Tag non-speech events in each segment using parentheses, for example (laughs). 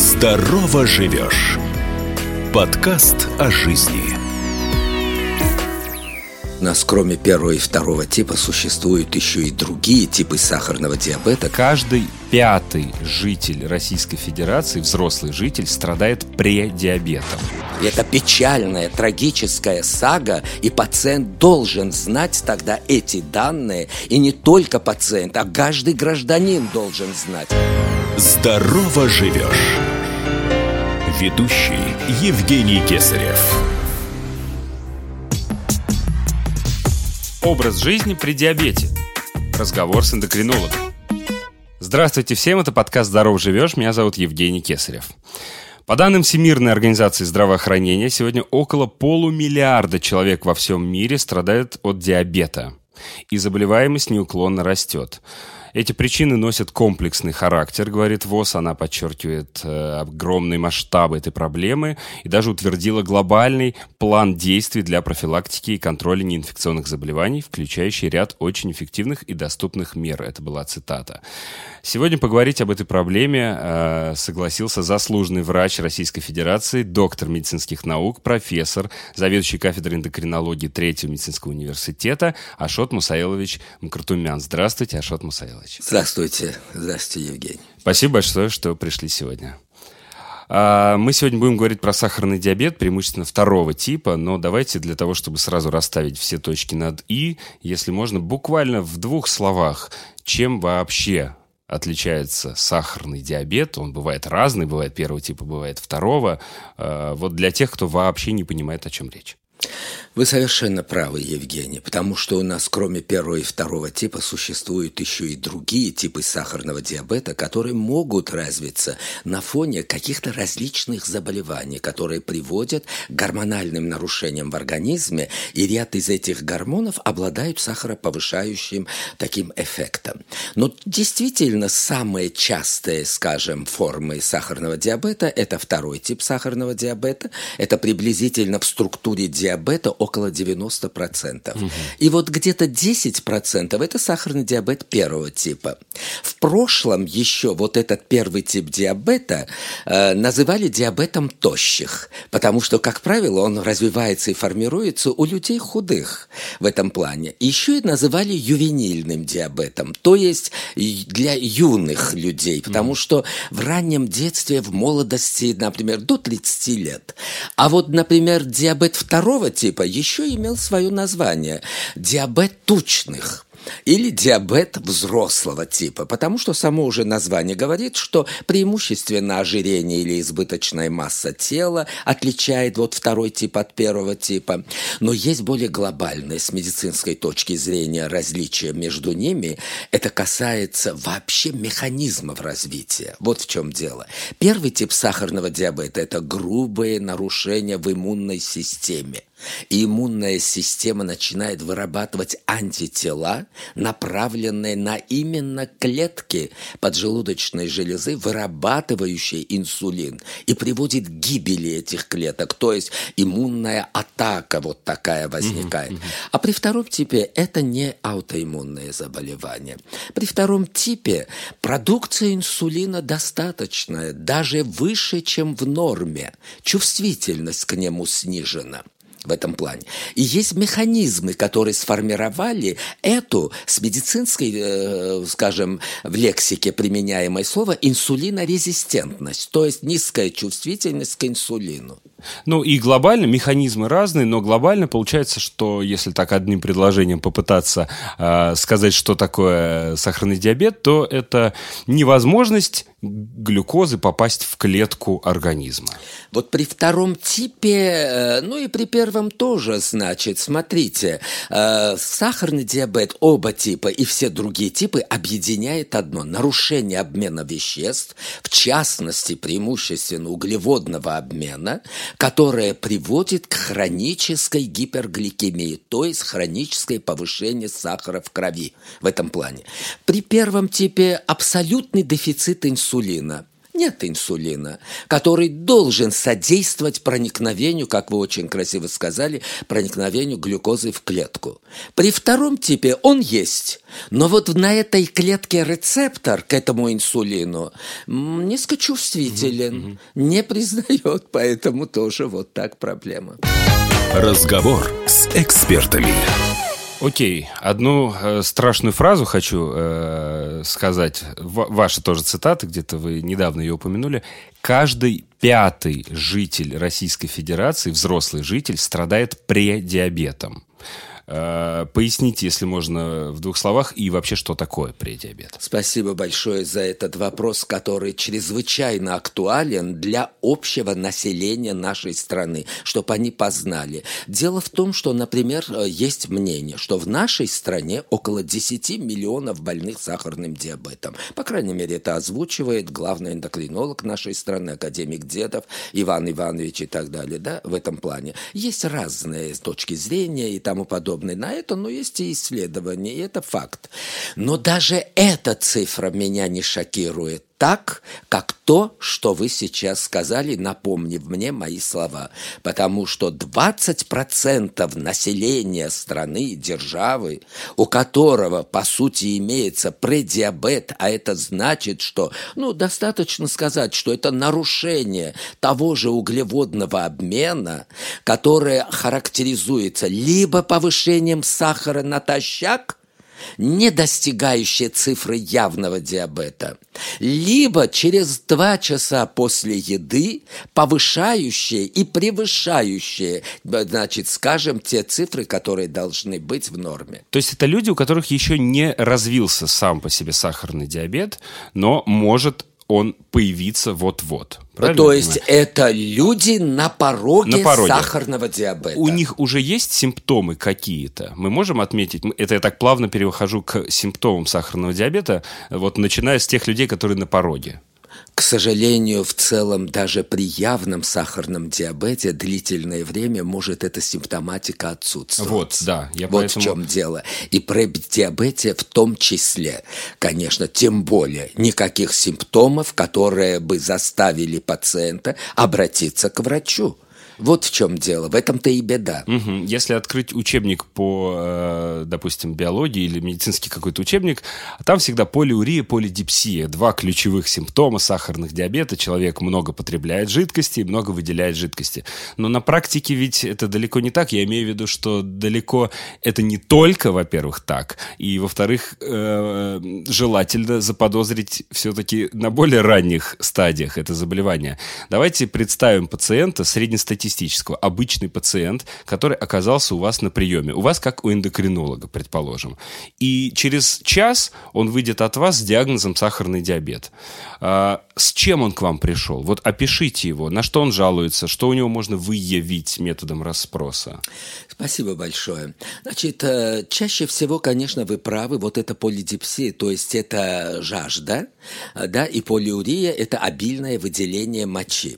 Здорово живешь. Подкаст о жизни. У нас кроме первого и второго типа существуют еще и другие типы сахарного диабета. Каждый пятый житель Российской Федерации, взрослый житель, страдает предиабетом. Это печальная, трагическая сага, и пациент должен знать тогда эти данные. И не только пациент, а каждый гражданин должен знать. Здорово живешь. Ведущий Евгений Кесарев. Образ жизни при диабете. Разговор с эндокринологом. Здравствуйте всем, это подкаст «Здоров живешь», меня зовут Евгений Кесарев. По данным Всемирной организации здравоохранения, сегодня около полумиллиарда человек во всем мире страдают от диабета, и заболеваемость неуклонно растет. Эти причины носят комплексный характер, говорит ВОЗ. Она подчеркивает э, огромные масштабы этой проблемы и даже утвердила глобальный план действий для профилактики и контроля неинфекционных заболеваний, включающий ряд очень эффективных и доступных мер. Это была цитата. Сегодня поговорить об этой проблеме э, согласился заслуженный врач Российской Федерации, доктор медицинских наук, профессор, заведующий кафедрой эндокринологии Третьего медицинского университета Ашот Мусаилович Мкартумян. Здравствуйте, Ашот Мусаилович. Здравствуйте. Здравствуйте, Евгений. Спасибо большое, что пришли сегодня. А, мы сегодня будем говорить про сахарный диабет, преимущественно второго типа, но давайте для того, чтобы сразу расставить все точки над «и», если можно, буквально в двух словах, чем вообще отличается сахарный диабет. Он бывает разный, бывает первого типа, бывает второго. А, вот для тех, кто вообще не понимает, о чем речь. Вы совершенно правы, Евгений, потому что у нас кроме первого и второго типа существуют еще и другие типы сахарного диабета, которые могут развиться на фоне каких-то различных заболеваний, которые приводят к гормональным нарушениям в организме, и ряд из этих гормонов обладают сахароповышающим таким эффектом. Но действительно самые частые, скажем, формы сахарного диабета – это второй тип сахарного диабета, это приблизительно в структуре диабета около 90%. Угу. И вот где-то 10% это сахарный диабет первого типа. В прошлом еще вот этот первый тип диабета э, называли диабетом тощих, потому что, как правило, он развивается и формируется у людей худых в этом плане. Еще и называли ювенильным диабетом, то есть для юных людей, потому что в раннем детстве, в молодости, например, до 30 лет. А вот, например, диабет второго типа еще имел свое название – диабет тучных – или диабет взрослого типа, потому что само уже название говорит, что преимущественно ожирение или избыточная масса тела отличает вот второй тип от первого типа. Но есть более глобальное с медицинской точки зрения различия между ними. Это касается вообще механизмов развития. Вот в чем дело. Первый тип сахарного диабета – это грубые нарушения в иммунной системе. И иммунная система начинает вырабатывать антитела, направленные на именно клетки поджелудочной железы, вырабатывающие инсулин, и приводит к гибели этих клеток. То есть иммунная атака вот такая возникает. А при втором типе это не аутоиммунное заболевание. При втором типе продукция инсулина достаточная, даже выше, чем в норме. Чувствительность к нему снижена в этом плане. И есть механизмы, которые сформировали эту с медицинской, э, скажем, в лексике применяемое слово инсулинорезистентность, то есть низкая чувствительность к инсулину. Ну и глобально механизмы разные, но глобально получается, что если так одним предложением попытаться э, сказать, что такое сахарный диабет, то это невозможность глюкозы попасть в клетку организма. Вот при втором типе, э, ну и при первом тоже, значит, смотрите, э, сахарный диабет, оба типа и все другие типы объединяет одно – нарушение обмена веществ, в частности, преимущественно углеводного обмена, которое приводит к хронической гипергликемии, то есть хроническое повышение сахара в крови в этом плане. При первом типе абсолютный дефицит инсулина – нет инсулина, который должен содействовать проникновению, как вы очень красиво сказали, проникновению глюкозы в клетку. При втором типе он есть, но вот на этой клетке рецептор к этому инсулину низкочувствителен, не признает, поэтому тоже вот так проблема. Разговор с экспертами. Окей, одну э, страшную фразу хочу э, сказать. В, ваша тоже цитата, где-то вы недавно ее упомянули. Каждый пятый житель Российской Федерации, взрослый житель, страдает предиабетом. Э, поясните, если можно, в двух словах, и вообще, что такое предиабет? Спасибо большое за этот вопрос, который чрезвычайно актуален для общего населения нашей страны, чтобы они познали. Дело в том, что, например, э, есть мнение, что в нашей стране около 10 миллионов больных сахарным диабетом. По крайней мере, это озвучивает главный эндокринолог нашей страны, академик Дедов, Иван Иванович и так далее, да, в этом плане. Есть разные точки зрения и тому подобное подобные на это, но есть и исследования, и это факт. Но даже эта цифра меня не шокирует так, как то, что вы сейчас сказали, напомнив мне мои слова. Потому что 20% населения страны державы, у которого, по сути, имеется предиабет, а это значит, что, ну, достаточно сказать, что это нарушение того же углеводного обмена, которое характеризуется либо повышением сахара натощак, не достигающие цифры явного диабета, либо через два часа после еды повышающие и превышающие, значит, скажем, те цифры, которые должны быть в норме. То есть это люди, у которых еще не развился сам по себе сахарный диабет, но может он появиться вот-вот. То есть это люди на пороге, на пороге сахарного диабета. У них уже есть симптомы какие-то. Мы можем отметить, это я так плавно перехожу к симптомам сахарного диабета, вот начиная с тех людей, которые на пороге. К сожалению, в целом, даже при явном сахарном диабете длительное время может эта симптоматика отсутствовать. Вот, да. Я вот поэтому... в чем дело. И при диабете в том числе, конечно, тем более никаких симптомов, которые бы заставили пациента обратиться к врачу. Вот в чем дело. В этом-то и беда. Угу. Если открыть учебник по, э, допустим, биологии или медицинский какой-то учебник, там всегда полиурия, полидипсия. Два ключевых симптома сахарных диабета. Человек много потребляет жидкости и много выделяет жидкости. Но на практике ведь это далеко не так. Я имею в виду, что далеко это не только, во-первых, так. И, во-вторых, э, желательно заподозрить все-таки на более ранних стадиях это заболевание. Давайте представим пациента среднестатистического среднестатистического, обычный пациент, который оказался у вас на приеме. У вас как у эндокринолога, предположим. И через час он выйдет от вас с диагнозом сахарный диабет. А, с чем он к вам пришел? Вот опишите его, на что он жалуется, что у него можно выявить методом расспроса. Спасибо большое. Значит, э, чаще всего, конечно, вы правы, вот это полидипсия, то есть это жажда, да, и полиурия – это обильное выделение мочи.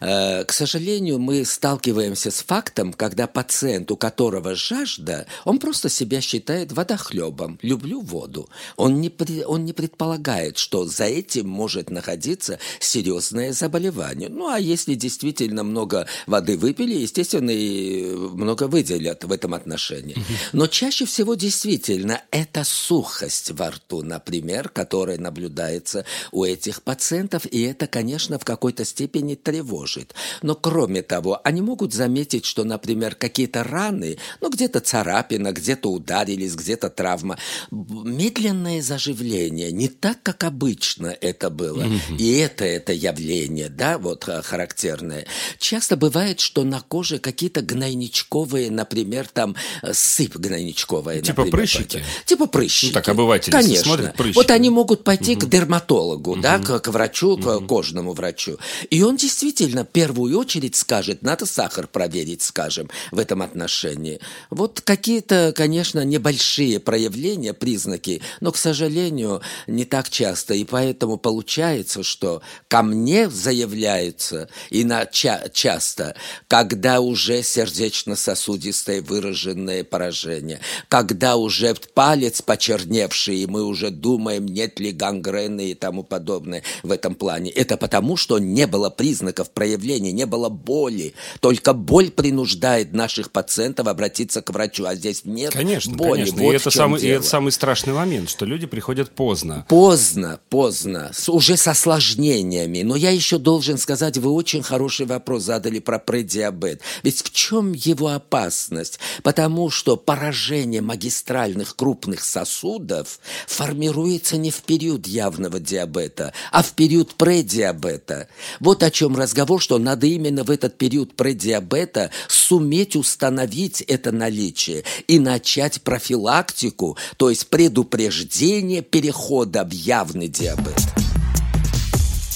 Э, к сожалению, мы сталкиваемся с фактом, когда пациент, у которого жажда, он просто себя считает водохлебом, люблю воду. Он не, он не предполагает, что за этим может находиться серьезное заболевание. Ну, а если действительно много воды выпили, естественно, и много выделят в этом отношении. Но чаще всего действительно это сухость во рту, например, которая наблюдается у этих пациентов, и это, конечно, в какой-то степени тревожит. Но кроме того, они могут заметить, что, например, какие-то раны, ну, где-то царапина, где-то ударились, где-то травма. Медленное заживление, не так, как обычно это было. Mm-hmm. И это, это явление, да, вот э, характерное. Часто бывает, что на коже какие-то гнойничковые, например, там э, сыпь гнойничковая. Типа например, прыщики? Типа прыщики. Ну, так обыватели Конечно. смотрят прыщики. Вот они могут пойти mm-hmm. к дерматологу, mm-hmm. да, к, к врачу, mm-hmm. к кожному врачу. И он действительно в первую очередь скажет, надо сахар проверить, скажем, в этом отношении. Вот какие-то, конечно, небольшие проявления, признаки, но, к сожалению, не так часто. И поэтому получается, что ко мне заявляются и на, ча, часто, когда уже сердечно-сосудистое выраженное поражение, когда уже палец почерневший, и мы уже думаем, нет ли гангрены и тому подобное в этом плане. Это потому, что не было признаков проявления, не было боли. Только боль принуждает наших пациентов обратиться к врачу, а здесь нет конечно, боли. Конечно, вот и это, самый, и это самый страшный момент, что люди приходят поздно. Поздно, поздно, уже с осложнениями. Но я еще должен сказать, вы очень хороший вопрос задали про предиабет. Ведь в чем его опасность? Потому что поражение магистральных крупных сосудов формируется не в период явного диабета, а в период предиабета. Вот о чем разговор, что надо именно в этот период предиабета суметь установить это наличие и начать профилактику, то есть предупреждение перехода в явный диабет.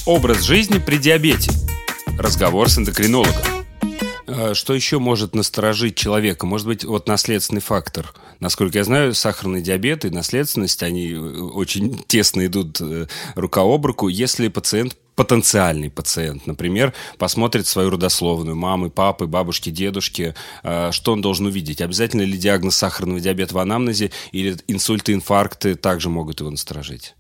Образ жизни при диабете. Разговор с эндокринологом. А что еще может насторожить человека? Может быть, вот наследственный фактор. Насколько я знаю, сахарный диабет и наследственность, они э, очень (laughs) тесно идут э, рука об руку. Если пациент потенциальный пациент, например, посмотрит свою родословную мамы, папы, бабушки, дедушки, э, что он должен увидеть? Обязательно ли диагноз сахарного диабета в анамнезе или инсульты, инфаркты также могут его насторожить?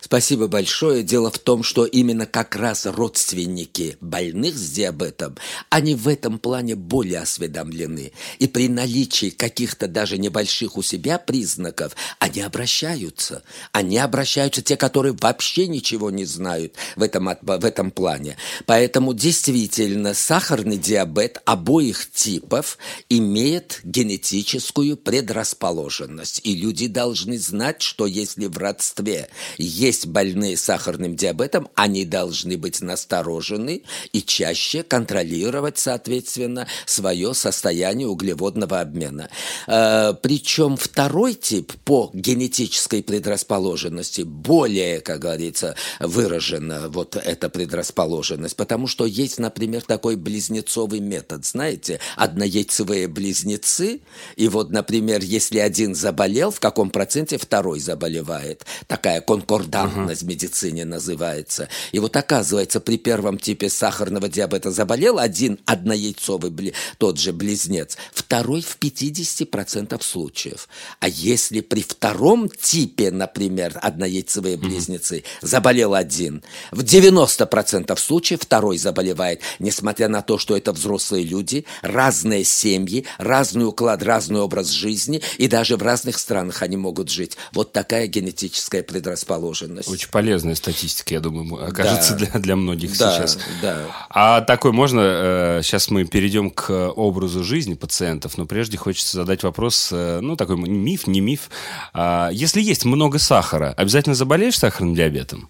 Спасибо большое. Дело в том, что именно как раз родственники больных с диабетом, они в этом плане более осведомлены. И при наличии каких-то даже небольших у себя признаков, они обращаются. Они обращаются, те, которые вообще ничего не знают в этом, в этом плане. Поэтому действительно сахарный диабет обоих типов имеет генетическую предрасположенность. И люди должны знать, что если в родстве есть больные сахарным диабетом, они должны быть насторожены и чаще контролировать, соответственно, свое состояние углеводного обмена. Э, причем второй тип по генетической предрасположенности более, как говорится, выражена вот эта предрасположенность, потому что есть, например, такой близнецовый метод, знаете, однояйцевые близнецы, и вот, например, если один заболел, в каком проценте второй заболевает. Такая конкуренция конкордантность uh-huh. в медицине называется. И вот оказывается, при первом типе сахарного диабета заболел один однояйцовый, тот же близнец, второй в 50% случаев. А если при втором типе, например, однояйцевые близнецы, uh-huh. заболел один, в 90% случаев второй заболевает, несмотря на то, что это взрослые люди, разные семьи, разный уклад, разный образ жизни, и даже в разных странах они могут жить. Вот такая генетическая предрасположенность загруженность. Очень полезная статистика, я думаю, окажется да. для, для многих да, сейчас. Да. А такой можно, э, сейчас мы перейдем к образу жизни пациентов, но прежде хочется задать вопрос, э, ну, такой миф, не миф. А, если есть много сахара, обязательно заболеешь сахарным диабетом?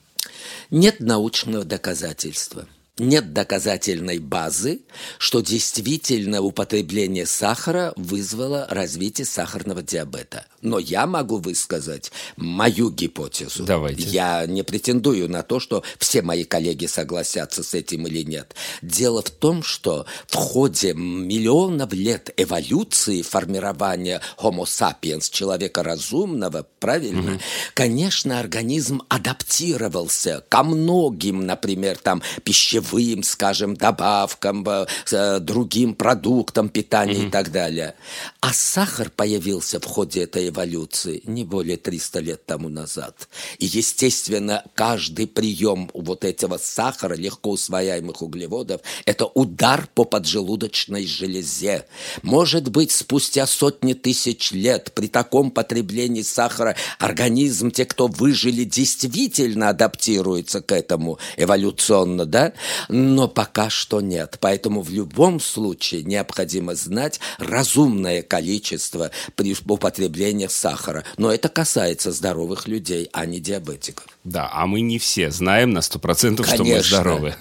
Нет научного доказательства нет доказательной базы, что действительно употребление сахара вызвало развитие сахарного диабета. Но я могу высказать мою гипотезу. Давайте. Я не претендую на то, что все мои коллеги согласятся с этим или нет. Дело в том, что в ходе миллионов лет эволюции формирования Homo sapiens, человека разумного, правильно, угу. конечно, организм адаптировался ко многим, например, там пищевым, скажем, добавкам, э, другим продуктам питания угу. и так далее. А сахар появился в ходе этой эволюции не более 300 лет тому назад. И, естественно, каждый прием вот этого сахара, легко усвояемых углеводов, это удар по поджелудочной железе. Может быть, спустя сотни тысяч лет при таком потреблении сахара организм, те, кто выжили, действительно адаптируется к этому эволюционно, да? Но пока что нет. Поэтому в любом случае необходимо знать разумное количество при употреблении сахара. Но это касается здоровых людей, а не диабетиков. Да, а мы не все знаем на 100%, что мы здоровы.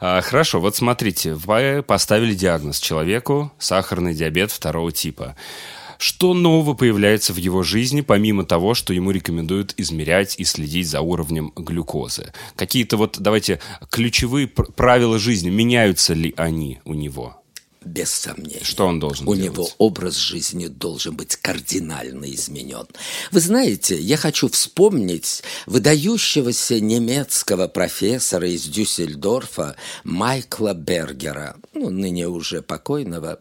А, хорошо, вот смотрите, вы поставили диагноз человеку сахарный диабет второго типа. Что нового появляется в его жизни, помимо того, что ему рекомендуют измерять и следить за уровнем глюкозы? Какие-то вот, давайте, ключевые правила жизни, меняются ли они у него? Без сомнения. Что он должен У делать? него образ жизни должен быть кардинально изменен. Вы знаете, я хочу вспомнить выдающегося немецкого профессора из Дюссельдорфа Майкла Бергера, ну, ныне уже покойного,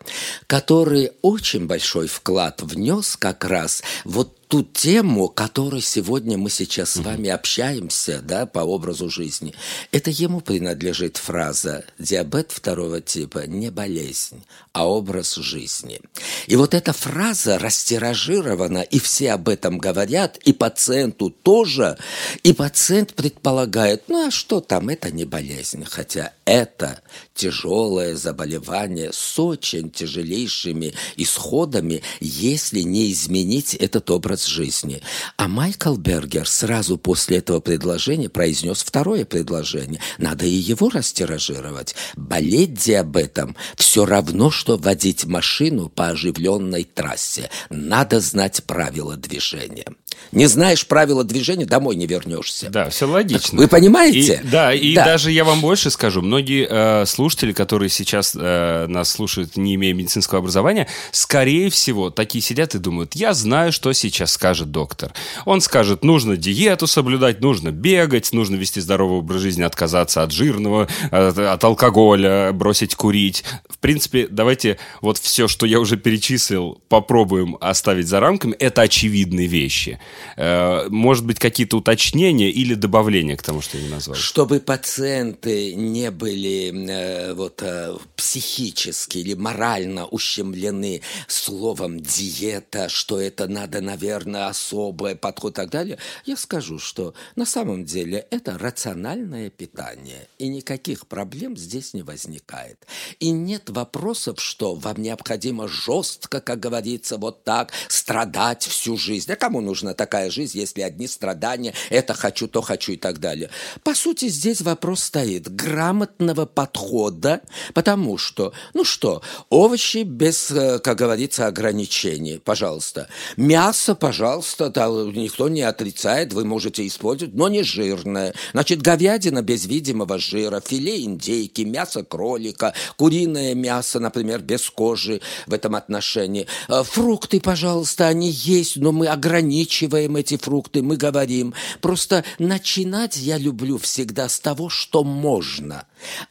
который очень большой вклад внес как раз вот ту тему, которой сегодня мы сейчас с вами общаемся, да, по образу жизни. Это ему принадлежит фраза «диабет второго типа не болезнь, а образ жизни». И вот эта фраза растиражирована, и все об этом говорят, и пациенту тоже, и пациент предполагает, ну а что там, это не болезнь, хотя это тяжелое заболевание с очень тяжелейшими исходами, если не изменить этот образ жизни. А Майкл Бергер сразу после этого предложения произнес второе предложение. Надо и его растиражировать. Болеть диабетом все равно, что водить машину по оживленной трассе. Надо знать правила движения. Не знаешь правила движения, домой не вернешься. Да, все логично. Вы понимаете? И, да, и да. даже я вам больше скажу. Многие э, слушатели, которые сейчас э, нас слушают, не имея медицинского образования, скорее всего, такие сидят и думают, я знаю, что сейчас скажет доктор. Он скажет, нужно диету соблюдать, нужно бегать, нужно вести здоровый образ жизни, отказаться от жирного, от, от алкоголя, бросить курить. В принципе, давайте вот все, что я уже перечислил, попробуем оставить за рамками. Это очевидные вещи. Э, может быть, какие-то уточнения или добавления к тому, что я назвал? Чтобы пациенты не были э, вот, э, психически или морально ущемлены словом диета, что это надо, наверное, особый подход и так далее, я скажу, что на самом деле это рациональное питание, и никаких проблем здесь не возникает. И нет вопросов, что вам необходимо жестко, как говорится, вот так страдать всю жизнь. А кому нужна такая жизнь, если одни страдания, это хочу, то хочу и так далее. По сути, здесь вопрос стоит грамотного подхода, потому что, ну что, овощи без, э, как говорится, ограничений, пожалуйста. Мясо, пожалуйста, да, никто не отрицает, вы можете использовать, но не жирное. Значит, говядина без видимого жира, филе индейки, мясо кролика, куриное мясо, например, без кожи в этом отношении. Э, фрукты, пожалуйста, они есть, но мы ограничиваем эти фрукты, мы говорим. Просто начинать я люблю всегда с того, что можно,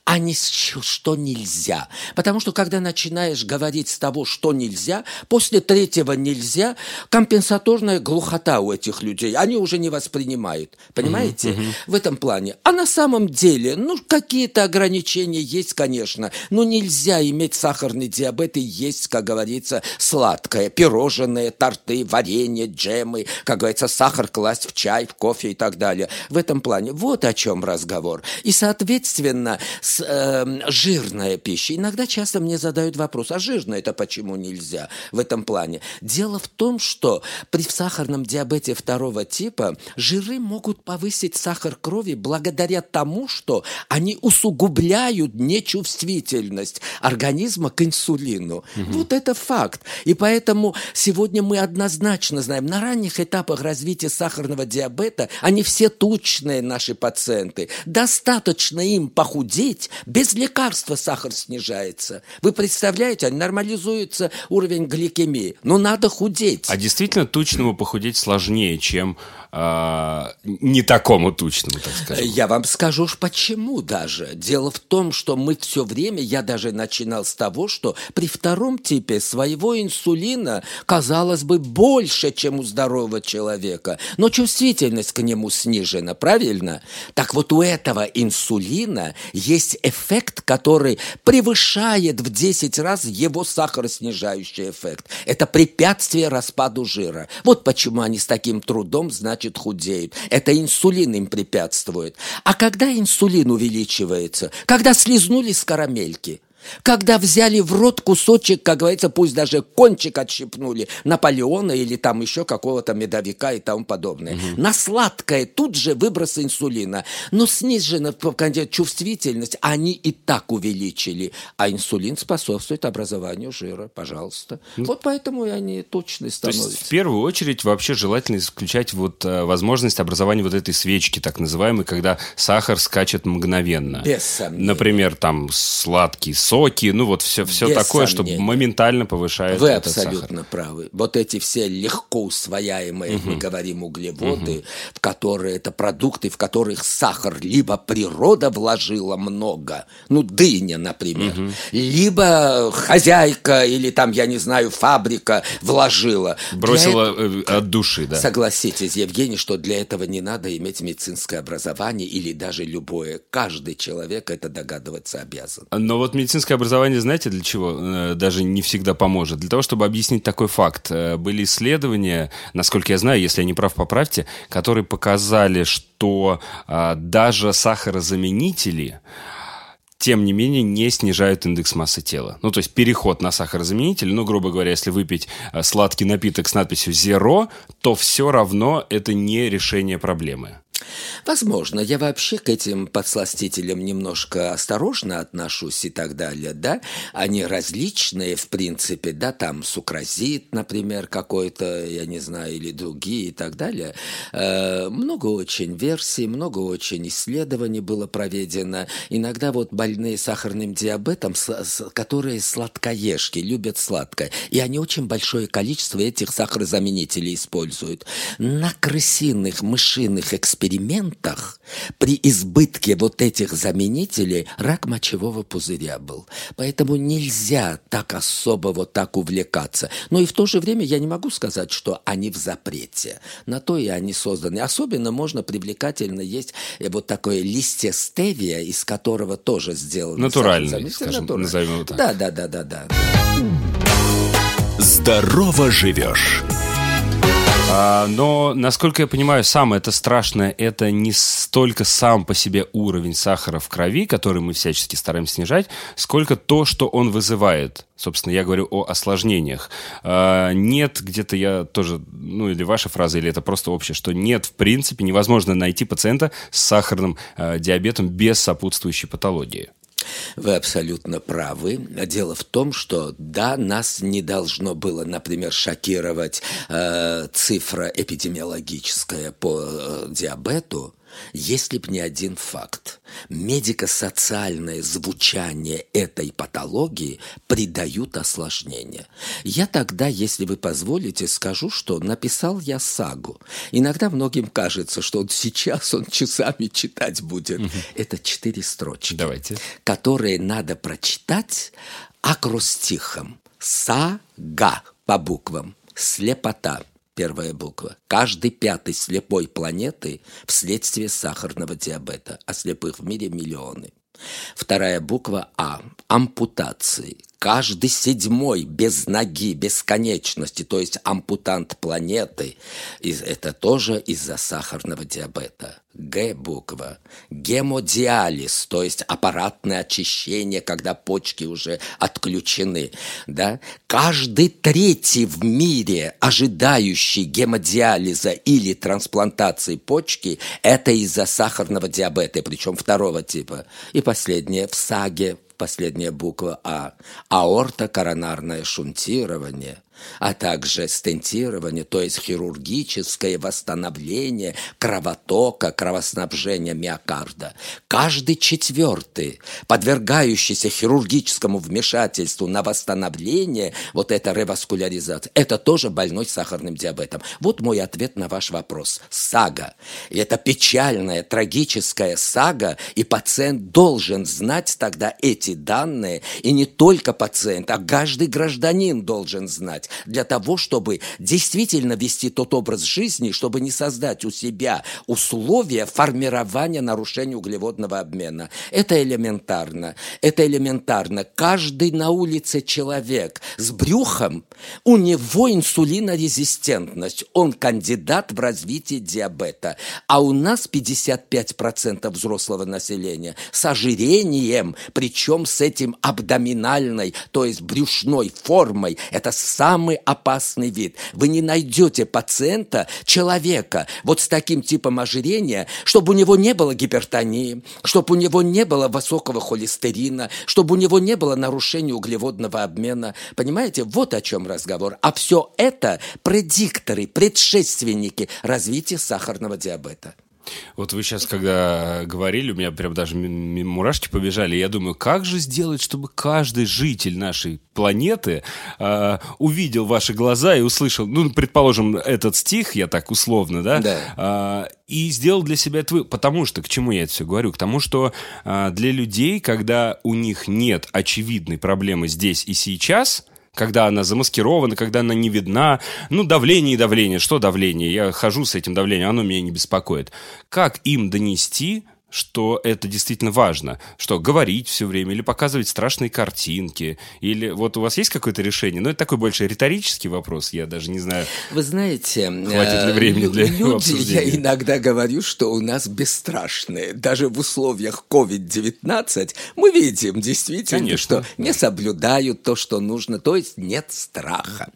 а не с что нельзя. Потому что когда начинаешь говорить с того, что нельзя, после третьего нельзя, компенсаторная глухота у этих людей. Они уже не воспринимают. Понимаете? Mm-hmm. В этом плане. А на самом деле, ну, какие-то ограничения есть, конечно. Но нельзя иметь сахарный диабет и есть, как говорится, сладкое. Пирожные, торты, варенье, джемы, как говорится, сахар класть в чай, в кофе и так далее. В этом плане. Вот о чем разговор. И, соответственно, с, э, жирная пища. Иногда часто мне задают вопрос, а жирная это почему нельзя в этом плане? Дело в том, что при сахарном диабете второго типа жиры могут повысить сахар крови благодаря тому, что они усугубляют нечувствительность организма к инсулину. Угу. Вот это факт. И поэтому сегодня мы однозначно знаем, на ранних этапах развития сахарного диабета они все тучные наши пациенты. Достаточно им похудеть, без лекарства сахар снижается. Вы представляете, нормализуется уровень гликемии. Но надо худеть. А действительно тучному похудеть сложнее, чем э, не такому тучному, так сказать. Я вам скажу, почему даже. Дело в том, что мы все время, я даже начинал с того, что при втором типе своего инсулина, казалось бы, больше, чем у здорового человека, но чувствительность к нему снижена, правильно? Так вот у этого инсулина есть эффект, который превышает в 10 раз его сахароснижающий эффект. Это препятствие распаду жира. Вот почему они с таким трудом, значит, худеют. Это инсулин им препятствует. А когда инсулин увеличивается? Когда слезнули с карамельки – когда взяли в рот кусочек, как говорится, пусть даже кончик отщипнули Наполеона или там еще какого-то медовика и тому подобное. Угу. На сладкое тут же выброс инсулина. Но снижена чувствительность они и так увеличили. А инсулин способствует образованию жира, пожалуйста. Ну, вот поэтому и они точно становятся. То есть, в первую очередь вообще желательно исключать вот э, возможность образования вот этой свечки, так называемой, когда сахар скачет мгновенно. Без сомнения. Например, там сладкий соки, ну вот все, все Без такое, сомнения. что моментально повышает Вы этот абсолютно сахар. правы. Вот эти все легко усвояемые, мы говорим, углеводы, в которые это продукты, в которых сахар либо природа вложила много, ну дыня, например, либо хозяйка или там я не знаю фабрика вложила. Для Бросила э, от души, да. Согласитесь, Евгений, что для этого не надо иметь медицинское образование или даже любое. Каждый человек это догадываться обязан. Но вот медицинское образование, знаете, для чего э, даже не всегда поможет? Для того, чтобы объяснить такой факт. Э, Были исследования, насколько я знаю, если я не прав, поправьте, которые показали, что а, даже сахарозаменители тем не менее не снижают индекс массы тела. Ну, то есть переход на сахарозаменитель, ну, грубо говоря, если выпить э, сладкий напиток с надписью «зеро», то все равно это не решение проблемы. Возможно, я вообще к этим подсластителям немножко осторожно отношусь и так далее, да. Они различные, в принципе, да, там сукразит, например, какой-то, я не знаю, или другие и так далее. Э, много очень версий, много очень исследований было проведено. Иногда вот больные сахарным диабетом, которые сладкоежки, любят сладкое, и они очень большое количество этих сахарозаменителей используют. На крысиных, мышиных экспериментах при избытке вот этих заменителей рак мочевого пузыря был. Поэтому нельзя так особо вот так увлекаться. Но и в то же время я не могу сказать, что они в запрете. На то и они созданы. Особенно можно привлекательно есть э, вот такое листья стевия, из которого тоже сделано. Натуральный, скажем, Натуральный. назовем его так. Да, да, да, да, да. Здорово живешь. А, но, насколько я понимаю, самое это страшное, это не столько сам по себе уровень сахара в крови, который мы всячески стараемся снижать, сколько то, что он вызывает. Собственно, я говорю о осложнениях. А, нет, где-то я тоже, ну или ваша фраза, или это просто общее, что нет, в принципе, невозможно найти пациента с сахарным а, диабетом без сопутствующей патологии. Вы абсолютно правы. Дело в том, что да, нас не должно было, например, шокировать э, цифра эпидемиологическая по э, диабету, если б не один факт. Медико-социальное звучание этой патологии придают осложнения. Я тогда, если вы позволите, скажу, что написал я сагу. Иногда многим кажется, что вот сейчас он часами читать будет. Это четыре строчки Давайте. которые надо прочитать акростихом. Сага по буквам. Слепота. Первая буква. Каждый пятый слепой планеты вследствие сахарного диабета, а слепых в мире миллионы. Вторая буква А. Ампутации. Каждый седьмой без ноги, без конечности, то есть ампутант планеты, это тоже из-за сахарного диабета. Г буква. Гемодиализ, то есть аппаратное очищение, когда почки уже отключены. Да? Каждый третий в мире, ожидающий гемодиализа или трансплантации почки, это из-за сахарного диабета, причем второго типа. И последнее в САГе, последняя буква А. Аортокоронарное шунтирование а также стентирование, то есть хирургическое восстановление кровотока, кровоснабжения миокарда. Каждый четвертый, подвергающийся хирургическому вмешательству на восстановление, вот эта реваскуляризация, это тоже больной сахарным диабетом. Вот мой ответ на ваш вопрос. Сага. Это печальная, трагическая сага, и пациент должен знать тогда эти данные, и не только пациент, а каждый гражданин должен знать, для того, чтобы действительно вести тот образ жизни, чтобы не создать у себя условия формирования нарушения углеводного обмена. Это элементарно. Это элементарно. Каждый на улице человек с брюхом, у него инсулинорезистентность. Он кандидат в развитие диабета. А у нас 55% взрослого населения с ожирением, причем с этим абдоминальной, то есть брюшной формой. Это самый опасный вид. Вы не найдете пациента, человека, вот с таким типом ожирения, чтобы у него не было гипертонии, чтобы у него не было высокого холестерина, чтобы у него не было нарушения углеводного обмена. Понимаете, вот о чем разговор. А все это предикторы, предшественники развития сахарного диабета. Вот вы сейчас, когда говорили, у меня прям даже мурашки побежали. Я думаю, как же сделать, чтобы каждый житель нашей планеты э, увидел ваши глаза и услышал, ну, предположим, этот стих, я так условно, да, да. Э, и сделал для себя это... Потому что, к чему я это все говорю? К тому, что э, для людей, когда у них нет очевидной проблемы здесь и сейчас когда она замаскирована, когда она не видна. Ну, давление и давление. Что давление? Я хожу с этим давлением, оно меня не беспокоит. Как им донести что это действительно важно. Что, говорить все время или показывать страшные картинки? Или вот у вас есть какое-то решение? Ну, это такой больше риторический вопрос, я даже не знаю. Вы знаете... Хватит ли э, времени для люди, обсуждения? Я иногда говорю, что у нас бесстрашные. Даже в условиях COVID-19 мы видим действительно, Конечно. что не соблюдают то, что нужно, то есть нет страха.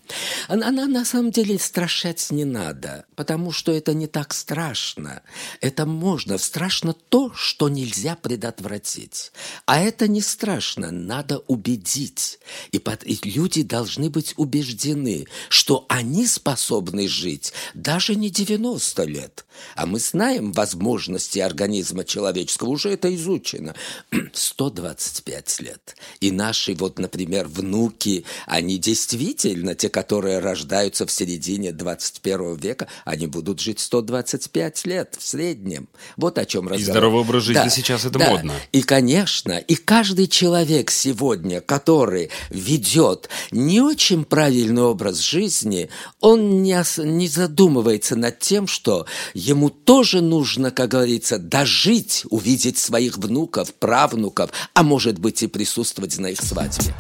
Она, она на самом деле страшать не надо, потому что это не так страшно. Это можно. Страшно то, что нельзя предотвратить. А это не страшно, надо убедить. И, под, и люди должны быть убеждены, что они способны жить даже не 90 лет. А мы знаем возможности организма человеческого, уже это изучено. (clears throat) 125 лет. И наши, вот, например, внуки, они действительно, те, которые рождаются в середине 21 века, они будут жить 125 лет в среднем. Вот о чем разговор здоровый образ жизни да, сейчас это да. модно. И, конечно, и каждый человек сегодня, который ведет не очень правильный образ жизни, он не, не задумывается над тем, что ему тоже нужно, как говорится, дожить, увидеть своих внуков, правнуков, а может быть и присутствовать на их свадьбе.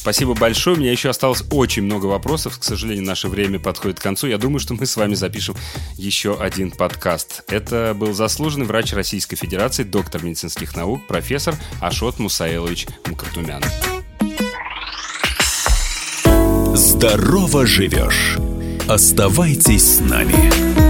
Спасибо большое. У меня еще осталось очень много вопросов. К сожалению, наше время подходит к концу. Я думаю, что мы с вами запишем еще один подкаст. Это был заслуженный врач Российской Федерации, доктор медицинских наук, профессор Ашот Мусаилович Мкартумян. Здорово живешь. Оставайтесь с нами.